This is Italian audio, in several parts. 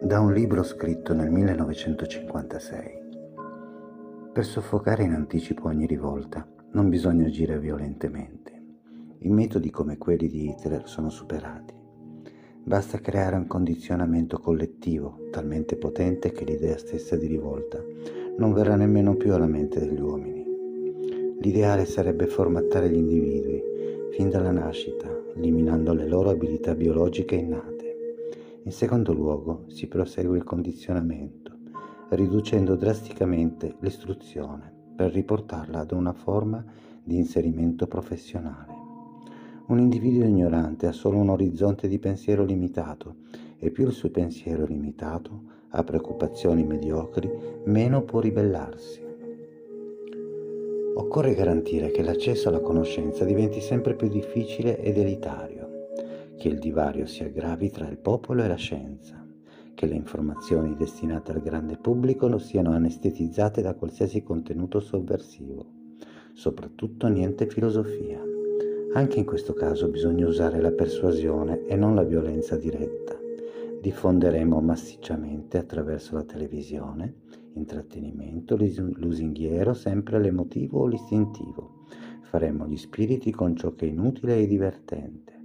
Da un libro scritto nel 1956. Per soffocare in anticipo ogni rivolta non bisogna agire violentemente. I metodi come quelli di Hitler sono superati. Basta creare un condizionamento collettivo talmente potente che l'idea stessa di rivolta non verrà nemmeno più alla mente degli uomini. L'ideale sarebbe formattare gli individui fin dalla nascita, eliminando le loro abilità biologiche innate. In secondo luogo si prosegue il condizionamento, riducendo drasticamente l'istruzione per riportarla ad una forma di inserimento professionale. Un individuo ignorante ha solo un orizzonte di pensiero limitato e più il suo pensiero è limitato, ha preoccupazioni mediocri, meno può ribellarsi. Occorre garantire che l'accesso alla conoscenza diventi sempre più difficile ed elitario, che il divario si aggravi tra il popolo e la scienza, che le informazioni destinate al grande pubblico non siano anestetizzate da qualsiasi contenuto sovversivo, soprattutto niente filosofia. Anche in questo caso bisogna usare la persuasione e non la violenza diretta. Diffonderemo massicciamente attraverso la televisione, intrattenimento, lusinghiero, sempre l'emotivo o l'istintivo. Faremo gli spiriti con ciò che è inutile e divertente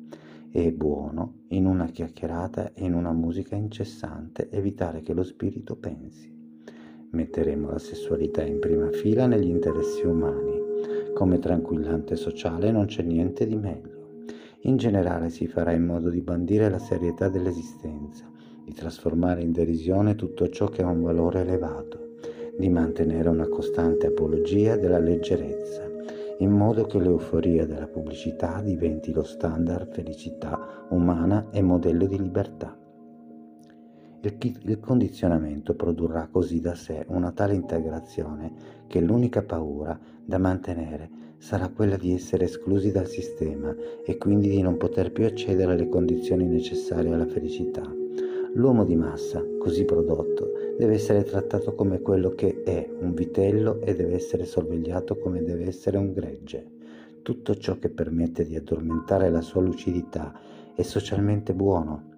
e buono in una chiacchierata e in una musica incessante evitare che lo spirito pensi. Metteremo la sessualità in prima fila negli interessi umani come tranquillante sociale non c'è niente di meglio. In generale si farà in modo di bandire la serietà dell'esistenza, di trasformare in derisione tutto ciò che ha un valore elevato, di mantenere una costante apologia della leggerezza, in modo che l'euforia della pubblicità diventi lo standard felicità umana e modello di libertà. Il, condizionamento produrrà così da sé una tale integrazione che l'unica paura da mantenere sarà quella di essere esclusi dal sistema e quindi di non poter più accedere alle condizioni necessarie alla felicità. L'uomo di massa, così prodotto, deve essere trattato come quello che è un vitello e deve essere sorvegliato come deve essere un gregge. Tutto ciò che permette di addormentare la sua lucidità è socialmente buono,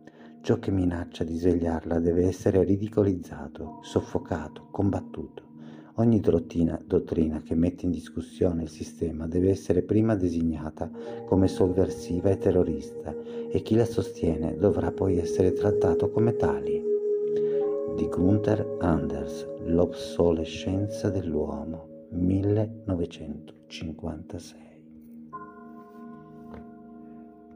Ciò che minaccia di svegliarla deve essere ridicolizzato, soffocato, combattuto. Ogni dottrina, dottrina che mette in discussione il sistema deve essere prima designata come sovversiva e terrorista e chi la sostiene dovrà poi essere trattato come tali. Di Gunther Anders, L'obsolescenza dell'uomo, 1956